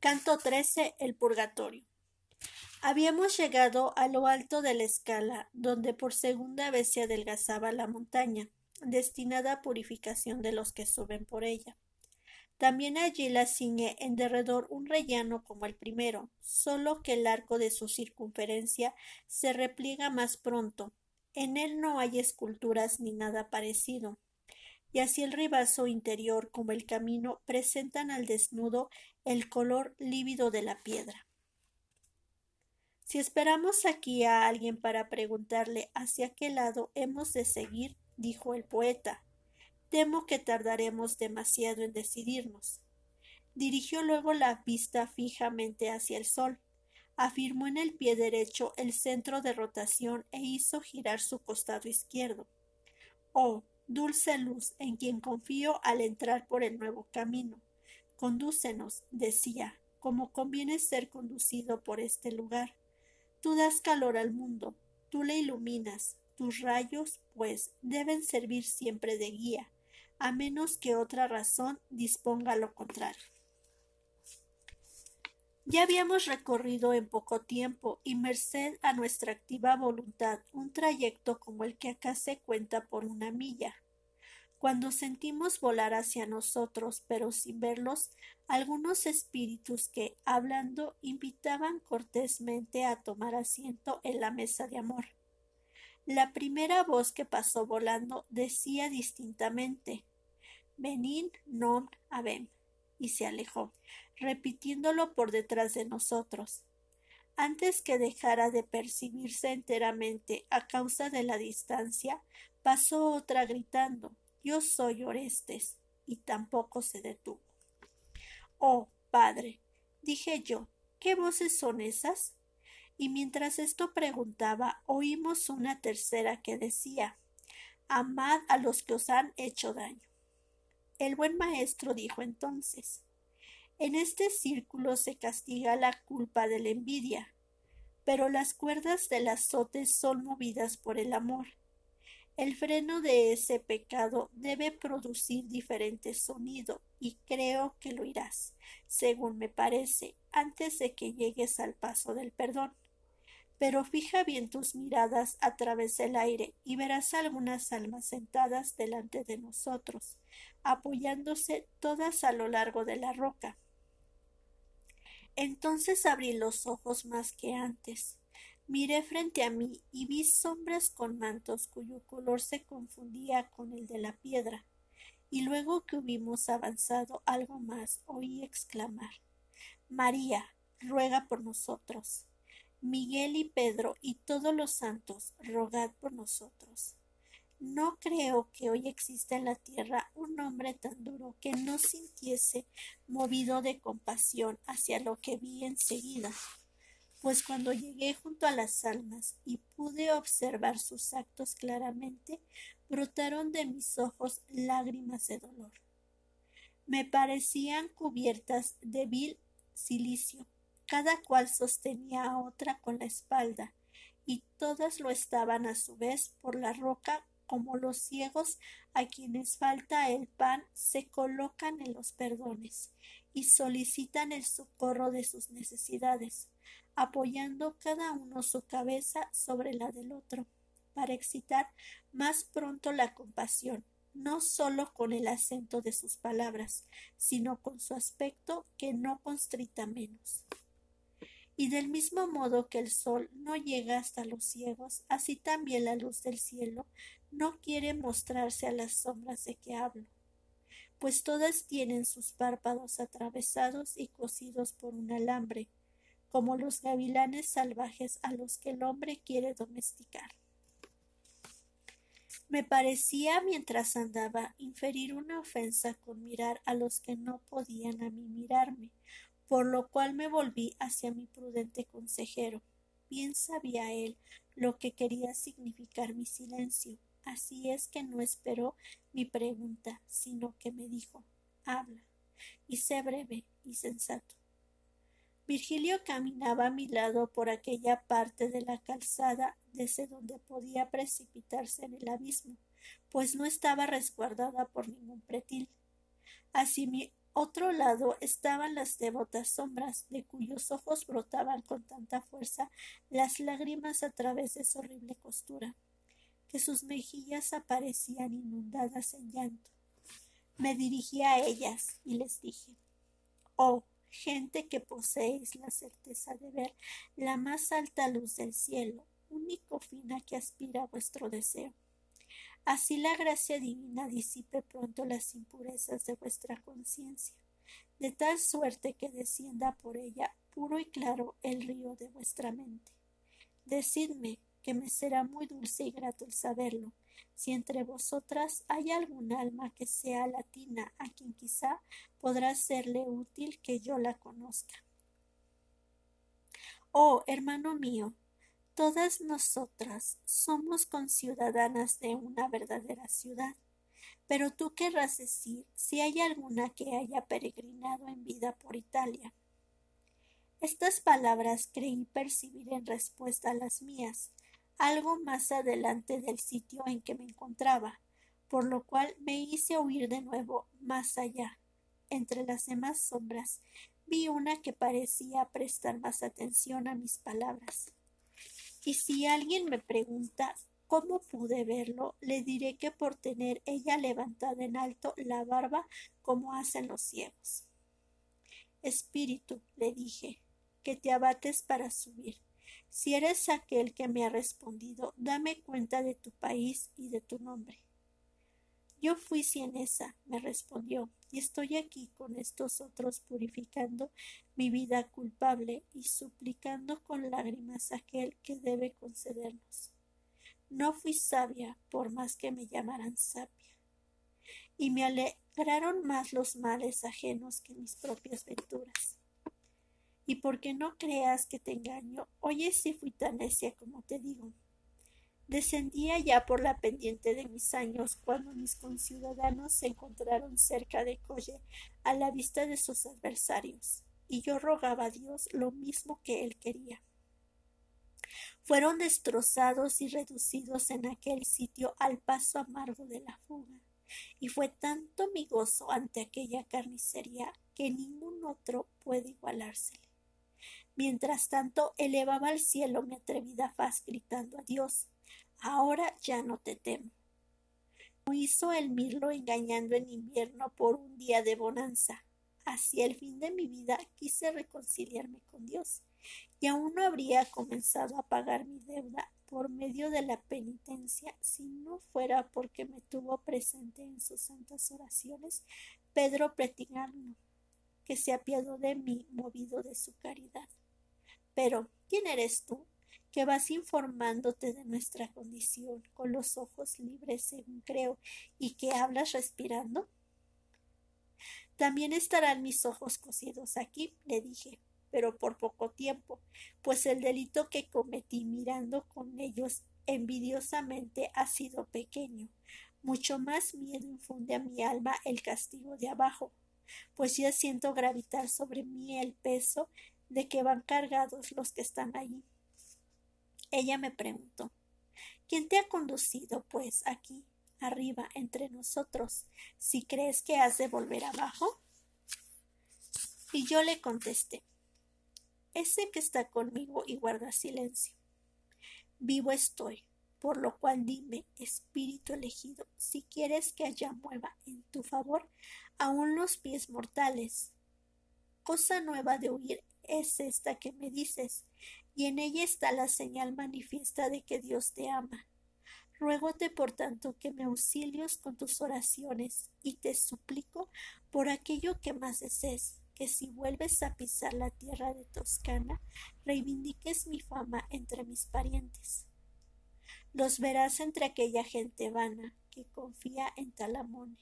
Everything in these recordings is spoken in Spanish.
Canto 13. El Purgatorio. Habíamos llegado a lo alto de la escala, donde por segunda vez se adelgazaba la montaña, destinada a purificación de los que suben por ella. También allí la ciñe en derredor un rellano como el primero, solo que el arco de su circunferencia se repliega más pronto. En él no hay esculturas ni nada parecido. Y así el ribazo interior como el camino presentan al desnudo el color lívido de la piedra. Si esperamos aquí a alguien para preguntarle hacia qué lado hemos de seguir, dijo el poeta, temo que tardaremos demasiado en decidirnos. Dirigió luego la vista fijamente hacia el sol, afirmó en el pie derecho el centro de rotación e hizo girar su costado izquierdo. Oh, dulce luz en quien confío al entrar por el nuevo camino. Condúcenos, decía, como conviene ser conducido por este lugar. Tú das calor al mundo, tú le iluminas, tus rayos, pues, deben servir siempre de guía, a menos que otra razón disponga lo contrario. Ya habíamos recorrido en poco tiempo y merced a nuestra activa voluntad un trayecto como el que acá se cuenta por una milla, cuando sentimos volar hacia nosotros, pero sin verlos, algunos espíritus que, hablando, invitaban cortésmente a tomar asiento en la mesa de amor. La primera voz que pasó volando decía distintamente Venid non habem y se alejó, repitiéndolo por detrás de nosotros. Antes que dejara de percibirse enteramente a causa de la distancia, pasó otra gritando yo soy Orestes, y tampoco se detuvo. Oh, padre, dije yo, ¿qué voces son esas? Y mientras esto preguntaba, oímos una tercera que decía Amad a los que os han hecho daño. El buen maestro dijo entonces En este círculo se castiga la culpa de la envidia, pero las cuerdas del azote son movidas por el amor el freno de ese pecado debe producir diferente sonido y creo que lo irás, según me parece, antes de que llegues al paso del perdón. Pero fija bien tus miradas a través del aire y verás algunas almas sentadas delante de nosotros, apoyándose todas a lo largo de la roca. Entonces abrí los ojos más que antes Miré frente a mí y vi sombras con mantos cuyo color se confundía con el de la piedra, y luego que hubimos avanzado algo más oí exclamar María, ruega por nosotros. Miguel y Pedro y todos los santos, rogad por nosotros. No creo que hoy exista en la tierra un hombre tan duro que no sintiese movido de compasión hacia lo que vi enseguida pues cuando llegué junto a las almas y pude observar sus actos claramente, brotaron de mis ojos lágrimas de dolor. Me parecían cubiertas de vil silicio, cada cual sostenía a otra con la espalda, y todas lo estaban a su vez por la roca como los ciegos a quienes falta el pan se colocan en los perdones y solicitan el socorro de sus necesidades, apoyando cada uno su cabeza sobre la del otro, para excitar más pronto la compasión, no sólo con el acento de sus palabras, sino con su aspecto que no constrita menos. Y del mismo modo que el sol no llega hasta los ciegos, así también la luz del cielo no quiere mostrarse a las sombras de que hablo, pues todas tienen sus párpados atravesados y cosidos por un alambre, como los gavilanes salvajes a los que el hombre quiere domesticar. Me parecía, mientras andaba, inferir una ofensa con mirar a los que no podían a mí mirarme, por lo cual me volví hacia mi prudente consejero. Bien sabía él lo que quería significar mi silencio. Así es que no esperó mi pregunta, sino que me dijo habla, y sé breve y sensato. Virgilio caminaba a mi lado por aquella parte de la calzada desde donde podía precipitarse en el abismo, pues no estaba resguardada por ningún pretil. otro lado estaban las devotas sombras, de cuyos ojos brotaban con tanta fuerza las lágrimas a través de su horrible costura, que sus mejillas aparecían inundadas en llanto. Me dirigí a ellas y les dije Oh, gente que poseéis la certeza de ver la más alta luz del cielo, único fin a que aspira vuestro deseo. Así la gracia divina disipe pronto las impurezas de vuestra conciencia, de tal suerte que descienda por ella puro y claro el río de vuestra mente. Decidme que me será muy dulce y grato el saberlo, si entre vosotras hay algún alma que sea latina a quien quizá podrá serle útil que yo la conozca. Oh, hermano mío, todas nosotras somos conciudadanas de una verdadera ciudad. Pero tú querrás decir si hay alguna que haya peregrinado en vida por Italia. Estas palabras creí percibir en respuesta a las mías, algo más adelante del sitio en que me encontraba, por lo cual me hice huir de nuevo más allá. Entre las demás sombras vi una que parecía prestar más atención a mis palabras. Y si alguien me pregunta cómo pude verlo, le diré que por tener ella levantada en alto la barba como hacen los ciegos. Espíritu, le dije, que te abates para subir. Si eres aquel que me ha respondido, dame cuenta de tu país y de tu nombre. Yo fui Cienesa, me respondió, y estoy aquí con estos otros purificando mi vida culpable y suplicando con lágrimas aquel que debe concedernos. No fui sabia, por más que me llamaran sabia, y me alegraron más los males ajenos que mis propias venturas y porque no creas que te engaño, oye si fui tan necia como te digo. Descendía ya por la pendiente de mis años cuando mis conciudadanos se encontraron cerca de Colle a la vista de sus adversarios, y yo rogaba a Dios lo mismo que él quería. Fueron destrozados y reducidos en aquel sitio al paso amargo de la fuga, y fue tanto mi gozo ante aquella carnicería que ningún otro puede igualársele. Mientras tanto elevaba al cielo mi atrevida faz gritando a Dios Ahora ya no te temo. Como hizo el mirlo engañando en invierno por un día de bonanza. Hacia el fin de mi vida quise reconciliarme con Dios, y aún no habría comenzado a pagar mi deuda por medio de la penitencia si no fuera porque me tuvo presente en sus santas oraciones Pedro Pretigano, que se apiadó de mí movido de su caridad. Pero, ¿quién eres tú? Que vas informándote de nuestra condición con los ojos libres, según creo, y que hablas respirando? También estarán mis ojos cosidos aquí, le dije, pero por poco tiempo, pues el delito que cometí mirando con ellos envidiosamente ha sido pequeño. Mucho más miedo infunde a mi alma el castigo de abajo, pues ya siento gravitar sobre mí el peso de que van cargados los que están allí. Ella me preguntó ¿Quién te ha conducido, pues, aquí, arriba, entre nosotros, si crees que has de volver abajo? Y yo le contesté Ese que está conmigo y guarda silencio. Vivo estoy, por lo cual dime, espíritu elegido, si quieres que allá mueva en tu favor aún los pies mortales. Cosa nueva de huir es esta que me dices, y en ella está la señal manifiesta de que Dios te ama. Ruégote, por tanto, que me auxilios con tus oraciones, y te suplico por aquello que más desees, que si vuelves a pisar la tierra de Toscana, reivindiques mi fama entre mis parientes. Los verás entre aquella gente vana que confía en Talamone,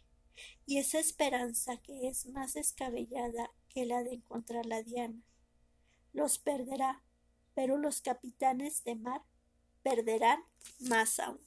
y esa esperanza que es más descabellada que la de encontrar la diana. Los perderá, pero los capitanes de mar perderán más aún.